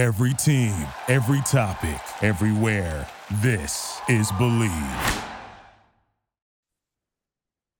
Every team, every topic, everywhere. This is Bleav.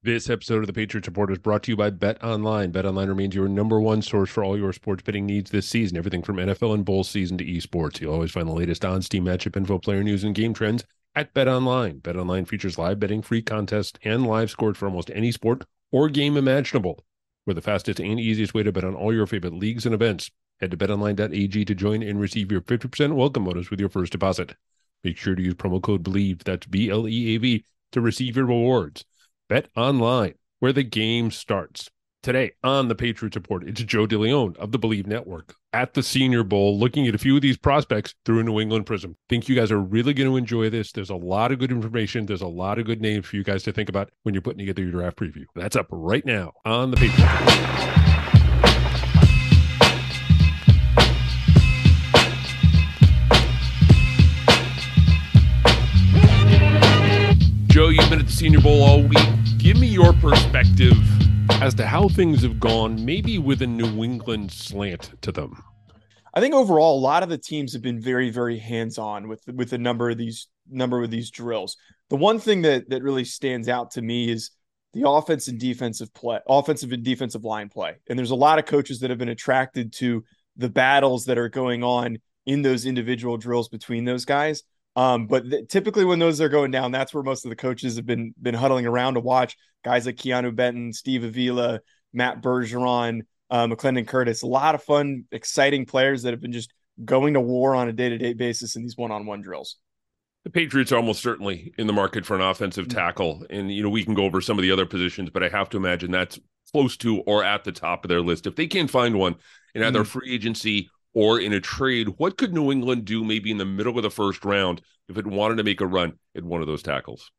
This episode of the Patriots Report is brought to you by Bet Online. Bet Online remains your number one source for all your sports betting needs this season. Everything from NFL and bowl season to esports. You'll always find the latest on Steam matchup info, player news, and game trends at Bet Online. Bet Online features live betting, free contests, and live scores for almost any sport or game imaginable. We're the fastest and easiest way to bet on all your favorite leagues and events. Head to betonline.ag to join and receive your 50% welcome bonus with your first deposit. Make sure to use promo code BLEAV, that's B L E A V, to receive your rewards. Bet online, where the game starts. Today on the Patriots Report, it's Joe DeLeone of the Bleav Network at the Senior Bowl, looking at a few of these prospects through a New England prism. Think you guys are really going to enjoy this. There's a lot of good information. There's a lot of good names for you guys to think about when you're putting together your draft preview. That's up right now on the Patriots Give me your perspective as to how things have gone, maybe with a New England slant to them. I think overall, a lot of the teams have been very, very hands-on with with a number of these number of these drills. The one thing that that really stands out to me is the offense and defensive play, offensive and defensive line play. And there's a lot of coaches that have been attracted to the battles that are going on in those individual drills between those guys. Um, but th- typically when those are going down, that's where most of the coaches have been been huddling around to watch guys like Keanu Benton, Steve Avila, Matt Bergeron, uh, McClendon Curtis. A lot of fun, exciting players that have been just going to war on a day to day basis in these one on one drills. The Patriots are almost certainly in the market for an offensive mm-hmm. tackle, and you know we can go over some of the other positions, but I have to imagine that's close to or at the top of their list if they can't find one in either mm-hmm. free agency or in a trade, what could New England do maybe in the middle of the first round if it wanted to make a run at one of those tackles?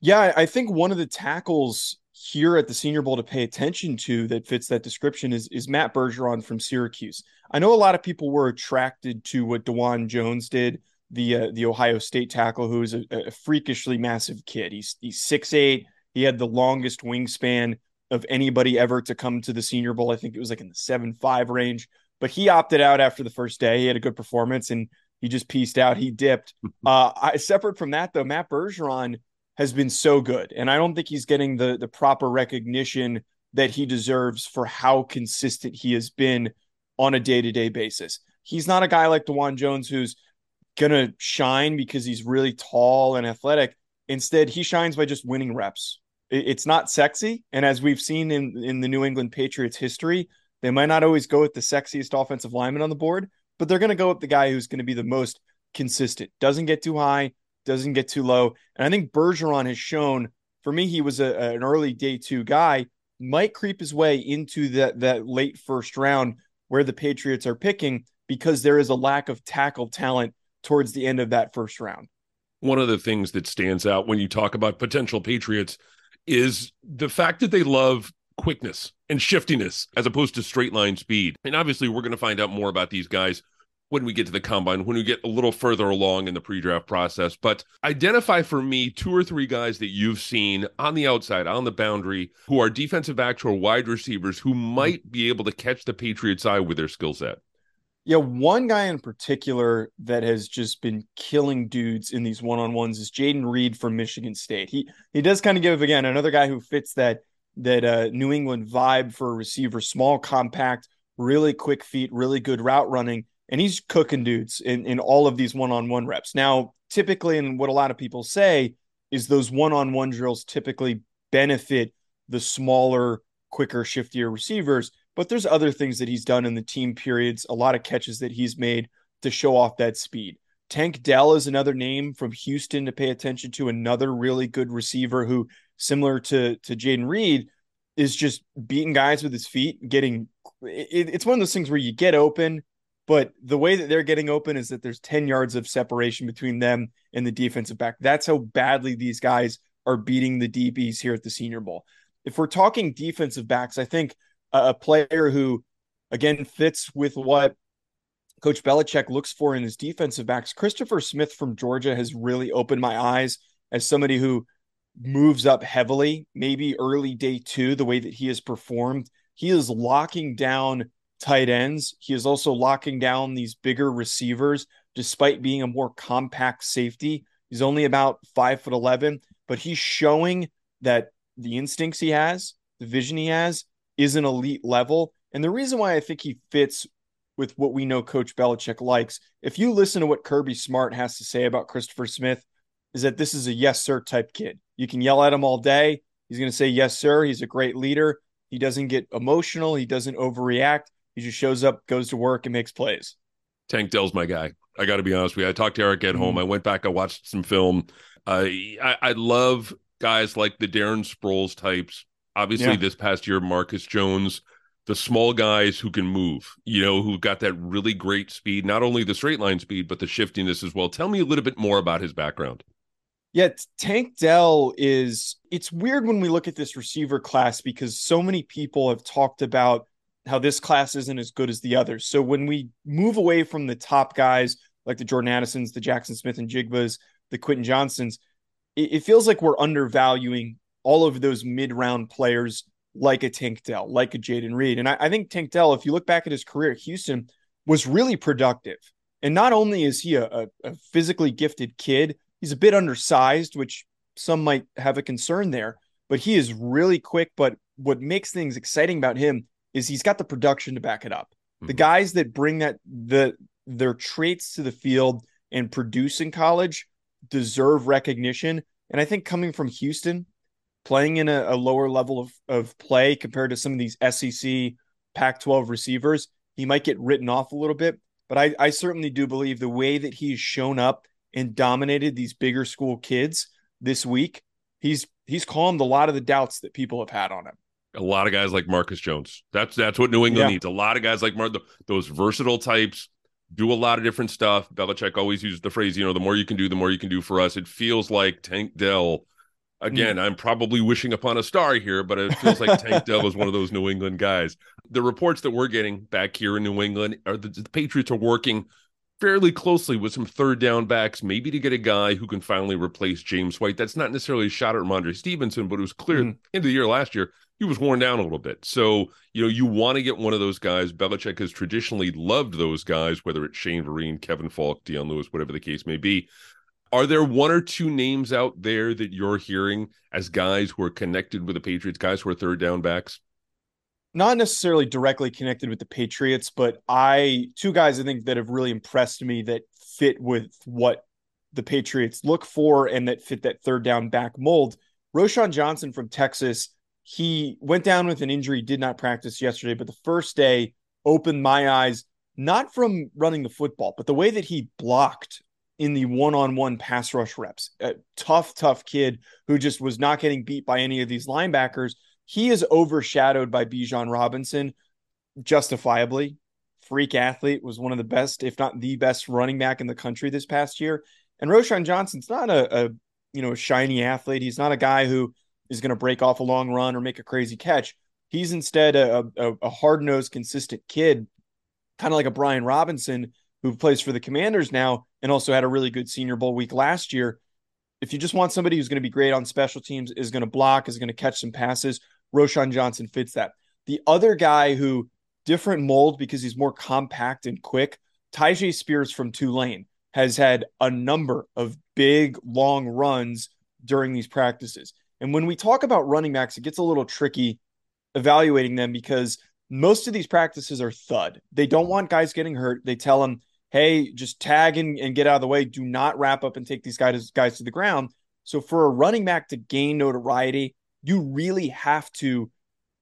Yeah, I think one of the tackles here at the Senior Bowl to pay attention to that fits that description is is Matt Bergeron from Syracuse. I know a lot of people were attracted to what Dawand Jones did, the uh, the Ohio State tackle, who is a, a freakishly massive kid. He's he's six eight. He had the longest wingspan of anybody ever to come to the Senior Bowl. I think it was like in the seven five range but he opted out after the first day. He had a good performance and he just pieced out. He dipped. Uh, I, separate from that, though, Matt Bergeron has been so good, and I don't think he's getting the the proper recognition that he deserves for how consistent he has been on a day to day basis. He's not a guy like Dawand Jones who's gonna shine because he's really tall and athletic. Instead, he shines by just winning reps. It's not sexy, and as we've seen in in the New England Patriots history, they might not always go with the sexiest offensive lineman on the board, but they're going to go with the guy who's going to be the most consistent. Doesn't get too high, doesn't get too low. And I think Bergeron has shown, for me, he was a, an early day two guy, might creep his way into that, that late first round where the Patriots are picking because there is a lack of tackle talent towards the end of that first round. One of the things that stands out when you talk about potential Patriots is the fact that they love quickness and shiftiness as opposed to straight line speed. And obviously, we're going to find out more about these guys when we get to the combine, when we get a little further along in the pre draft process. But identify for me two or three guys that you've seen on the outside, on the boundary, who are defensive backs or wide receivers who might be able to catch the Patriots' eye with their skill set. Yeah, one guy in particular that has just been killing dudes in these one on ones is Jayden Reed from Michigan State. He he does kind of give again another guy who fits that that uh, New England vibe for a receiver, small, compact, really quick feet, really good route running, and he's cooking dudes in in all of these one on one reps. Now, typically, and what a lot of people say is those one on one drills typically benefit the smaller, quicker, shiftier receivers. But there's other things that he's done in the team periods, a lot of catches that he's made to show off that speed. Tank Dell is another name from Houston to pay attention to, another really good receiver who similar to to Jayden Reed, is just beating guys with his feet, getting it, it's one of those things where you get open, but the way that they're getting open is that there's 10 yards of separation between them and the defensive back. That's how badly these guys are beating the DBs here at the Senior Bowl. If we're talking defensive backs, I think a, a player who again fits with what Coach Belichick looks for in his defensive backs. Christopher Smith from Georgia has really opened my eyes as somebody who moves up heavily, maybe early day two, the way that he has performed. He is locking down tight ends. He is also locking down these bigger receivers despite being a more compact safety. He's only about five foot 11, but he's showing that the instincts he has, the vision he has, is an elite level. And the reason why I think he fits with what we know Coach Belichick likes, if you listen to what Kirby Smart has to say about Christopher Smith, is that this is a yes, sir type kid. You can yell at him all day. He's going to say, yes, sir. He's a great leader. He doesn't get emotional. He doesn't overreact. He just shows up, goes to work, and makes plays. Tank Dell's my guy. I got to be honest with you. I talked to Eric at home. I went back. I watched some film. Uh, I, I love guys like the Darren Sproles types. Obviously, yeah. this past year, Marcus Jones, the small guys who can move, you know, who got that really great speed, not only the straight line speed, but the shiftiness as well. Tell me a little bit more about his background. Yeah, Tank Dell is it's weird when we look at this receiver class because so many people have talked about how this class isn't as good as the others. So when we move away from the top guys like the Jordan Addisons, the Jackson Smith-Njigbas, the Quentin Johnstons, it, it feels like we're undervaluing all of those mid-round players like a Tank Dell, like a Jayden Reed. And I, I think Tank Dell, if you look back at his career at Houston, was really productive. And not only is he a, a, a physically gifted kid, he's a bit undersized, which some might have a concern there, but he is really quick. But what makes things exciting about him is he's got the production to back it up. Mm-hmm. The guys that bring that the their traits to the field and produce in college deserve recognition. And I think coming from Houston, playing in a, a lower level of, of play compared to some of these SEC Pac 12 receivers, he might get written off a little bit. But I, I certainly do believe the way that he's shown up and dominated these bigger school kids this week, he's he's calmed a lot of the doubts that people have had on him a lot of guys like Marcus Jones. That's that's what New England yeah. needs. A lot of guys like Mar- those versatile types do a lot of different stuff. Belichick always uses the phrase, you know, the more you can do, the more you can do for us. It feels like Tank Dell. Again, mm. I'm probably wishing upon a star here, but it feels like Tank Dell is one of those New England guys. The reports that we're getting back here in New England are the, the Patriots are working fairly closely with some third down backs, maybe to get a guy who can finally replace James White. That's not necessarily a shot at Rhamondre Stevenson, but it was clear mm. in the year last year he was worn down a little bit. So, you know, you want to get one of those guys. Belichick has traditionally loved those guys, whether it's Shane Vereen, Kevin Faulk, Dion Lewis, whatever the case may be. Are there one or two names out there that you're hearing as guys who are connected with the Patriots, guys who are third down backs? Not necessarily directly connected with the Patriots, but I two guys I think that have really impressed me that fit with what the Patriots look for and that fit that third down back mold. Roschon Johnson from Texas he went down with an injury, did not practice yesterday, but the first day opened my eyes, not from running the football, but the way that he blocked in the one on one pass rush reps. A tough, tough kid who just was not getting beat by any of these linebackers. He is overshadowed by Bijan Robinson, justifiably. Freak athlete was one of the best, if not the best running back in the country this past year. And Roschon Johnson's not a, a you know, shiny athlete. He's not a guy who is going to break off a long run or make a crazy catch. He's instead a, a, a hard nosed, consistent kid, kind of like a Brian Robinson who plays for the Commanders now and also had a really good Senior Bowl week last year. If you just want somebody who's going to be great on special teams, is going to block, is going to catch some passes, Roschon Johnson fits that. The other guy who different mold because he's more compact and quick, Tyjae Spears from Tulane has had a number of big long runs during these practices. And when we talk about running backs, it gets a little tricky evaluating them because most of these practices are thud. They don't want guys getting hurt. They tell them, hey, just tag and, and get out of the way. Do not wrap up and take these guys, guys to the ground. So for a running back to gain notoriety, you really have to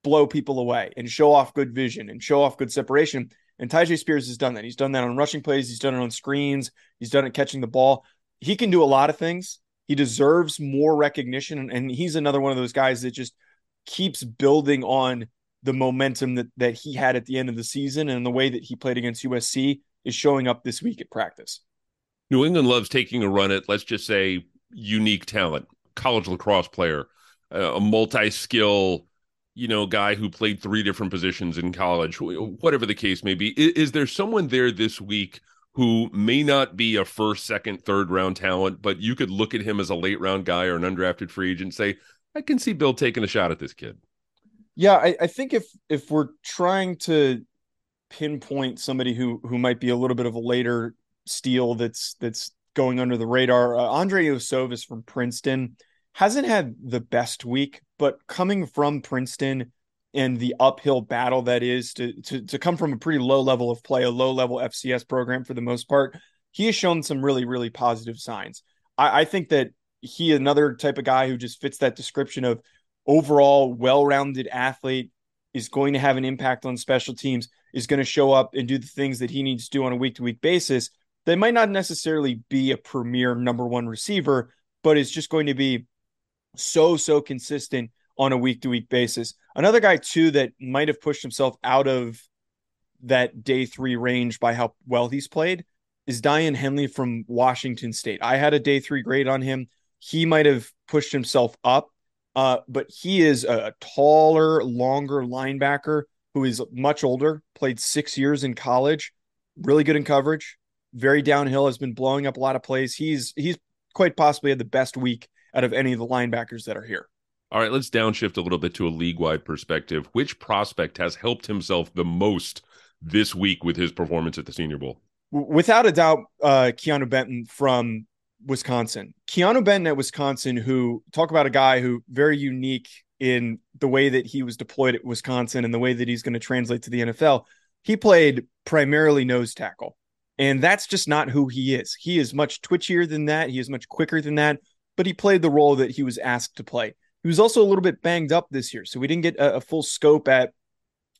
blow people away and show off good vision and show off good separation. And Tyjae Spears has done that. He's done that on rushing plays. He's done it on screens. He's done it catching the ball. He can do a lot of things. He deserves more recognition. And he's another one of those guys that just keeps building on the momentum that, that he had at the end of the season and the way that he played against USC is showing up this week at practice. New England loves taking a run at, let's just say, unique talent, college lacrosse player, a multi skill, you know, guy who played three different positions in college, whatever the case may be. Is, is there someone there this week who may not be a first, second, third round talent, but you could look at him as a late round guy or an undrafted free agent say, I can see Bill taking a shot at this kid. Yeah, I, I think if if we're trying to pinpoint somebody who who might be a little bit of a later steal that's that's going under the radar. Uh, Andrei Iosivas from Princeton hasn't had the best week, but coming from Princeton and the uphill battle that is to, to to come from a pretty low level of play, a low level FCS program for the most part, he has shown some really really positive signs. I, I think that he another type of guy who just fits that description of overall well-rounded athlete is going to have an impact on special teams is going to show up and do the things that he needs to do on a week-to-week basis they might not necessarily be a premier number one receiver but is just going to be so so consistent on a week-to-week basis another guy too that might have pushed himself out of that day three range by how well he's played is Daiyan Henley from Washington State. I had a day three grade on him. He might have pushed himself up, uh, but he is a taller, longer linebacker who is much older, played six years in college, really good in coverage, very downhill, has been blowing up a lot of plays. He's he's quite possibly had the best week out of any of the linebackers that are here. All right, let's downshift a little bit to a league wide perspective. Which prospect has helped himself the most this week with his performance at the Senior Bowl? without a doubt, uh, Keanu Benton from Wisconsin. Keanu Benton at Wisconsin, who talk about a guy who very unique in the way that he was deployed at Wisconsin and the way that he's going to translate to the NFL. He played primarily nose tackle, and that's just not who he is. He is much twitchier than that. He is much quicker than that, but he played the role that he was asked to play. He was also a little bit banged up this year, so we didn't get a, a full scope at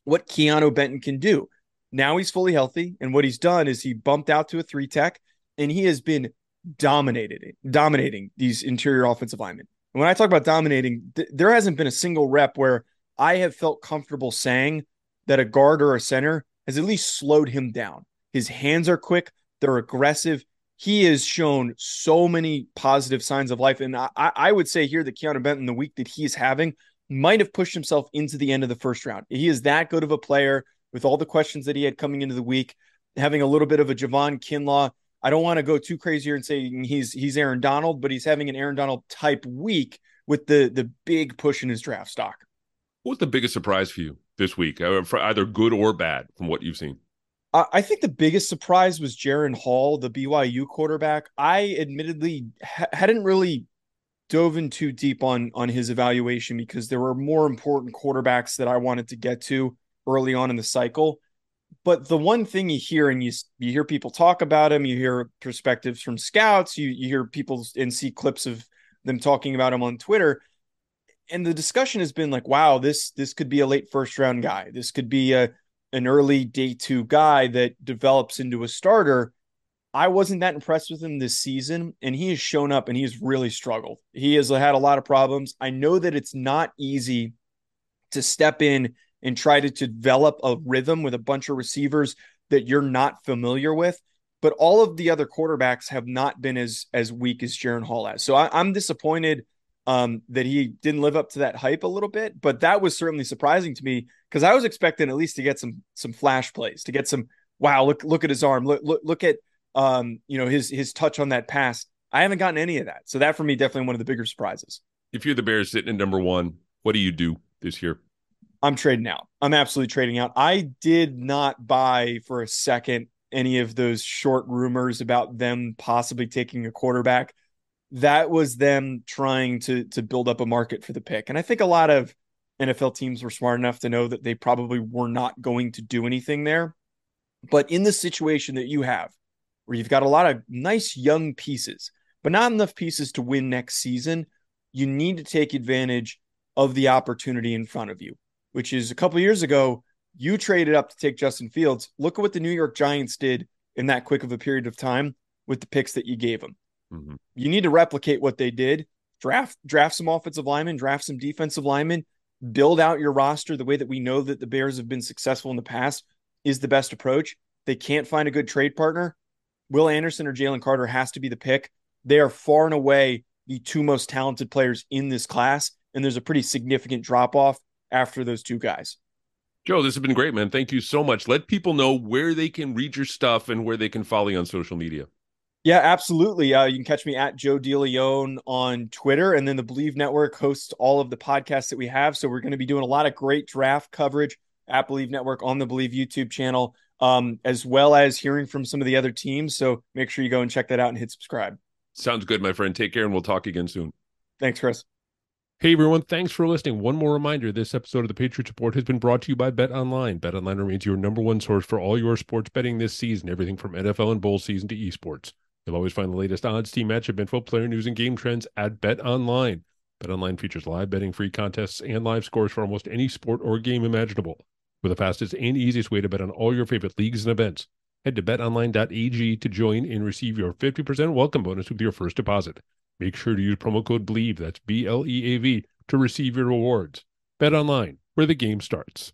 what Keanu Benton can do. Now he's fully healthy, and what he's done is he bumped out to a three tech, and he has been dominated, dominating these interior offensive linemen. And when I talk about dominating, th- there hasn't been a single rep where I have felt comfortable saying that a guard or a center has at least slowed him down. His hands are quick, they're aggressive. He has shown so many positive signs of life. And I, I would say here that Keanu Benton, the week that he's having, might have pushed himself into the end of the first round. He is that good of a player with all the questions that he had coming into the week, having a little bit of a Javon Kinlaw. I don't want to go too crazy here and say he's he's Aaron Donald, but he's having an Aaron Donald type week with the the big push in his draft stock. What was the biggest surprise for you this week, uh, for either good or bad, from what you've seen? I think the biggest surprise was Jaren Hall, the BYU quarterback. I admittedly ha- hadn't really dove in too deep on on his evaluation because there were more important quarterbacks that I wanted to get to early on in the cycle. But the one thing you hear and you you hear people talk about him, you hear perspectives from scouts, you you hear people and see clips of them talking about him on Twitter, and the discussion has been like, wow, this this could be a late first round guy. This could be a an early day two guy that develops into a starter. I wasn't that impressed with him this season, and he has shown up and he's really struggled. He has had a lot of problems. I know that it's not easy to step in and try to, to develop a rhythm with a bunch of receivers that you're not familiar with. But all of the other quarterbacks have not been as as weak as Jaren Hall has. So I, am disappointed um, that he didn't live up to that hype a little bit. But that was certainly surprising to me because I was expecting at least to get some some flash plays, to get some wow, look look at his arm, look look look at um, you know his his touch on that pass. I haven't gotten any of that. So that for me definitely one of the bigger surprises. If you're the Bears sitting at number one, what do you do this year? I'm trading out. I'm absolutely trading out. I did not buy for a second any of those short rumors about them possibly taking a quarterback. That was them trying to to build up a market for the pick. And I think a lot of NFL teams were smart enough to know that they probably were not going to do anything there. But in the situation that you have, where you've got a lot of nice young pieces, but not enough pieces to win next season, you need to take advantage of the opportunity in front of you which is a couple years ago, you traded up to take Justin Fields. Look at what the New York Giants did in that quick of a period of time with the picks that you gave them. Mm-hmm. You need to replicate what they did. Draft draft some offensive linemen, draft some defensive linemen, build out your roster the way that we know that the Bears have been successful in the past is the best approach. They can't find a good trade partner. Will Anderson or Jalen Carter has to be the pick. They are far and away the two most talented players in this class, and there's a pretty significant drop off after those two guys. Joe, this has been great, man. Thank you so much. Let people know where they can read your stuff and where they can follow you on social media. Yeah, absolutely. Uh, you can catch me at Joe DeLeone on Twitter, and then the Bleav Network hosts all of the podcasts that we have. So we're going to be doing a lot of great draft coverage at Bleav Network on the Bleav YouTube channel. um, as well as hearing from some of the other teams. So make sure you go and check that out and hit subscribe. Sounds good, my friend. Take care, and we'll talk again soon. Thanks, Chris. Hey everyone, thanks for listening. One more reminder this episode of the Patriots Report has been brought to you by Bet Online. Bet Online remains your number one source for all your sports betting this season, everything from NFL and bowl season to esports. You'll always find the latest odds, team matchup info, player news, and game trends at Bet Online. Bet Online features live betting, free contests, and live scores for almost any sport or game imaginable. With the fastest and easiest way to bet on all your favorite leagues and events. Head to betonline.ag to join and receive your 50% welcome bonus with your first deposit. Make sure to use promo code BLEAV, that's B L E A V, to receive your rewards. Bet online, where the game starts.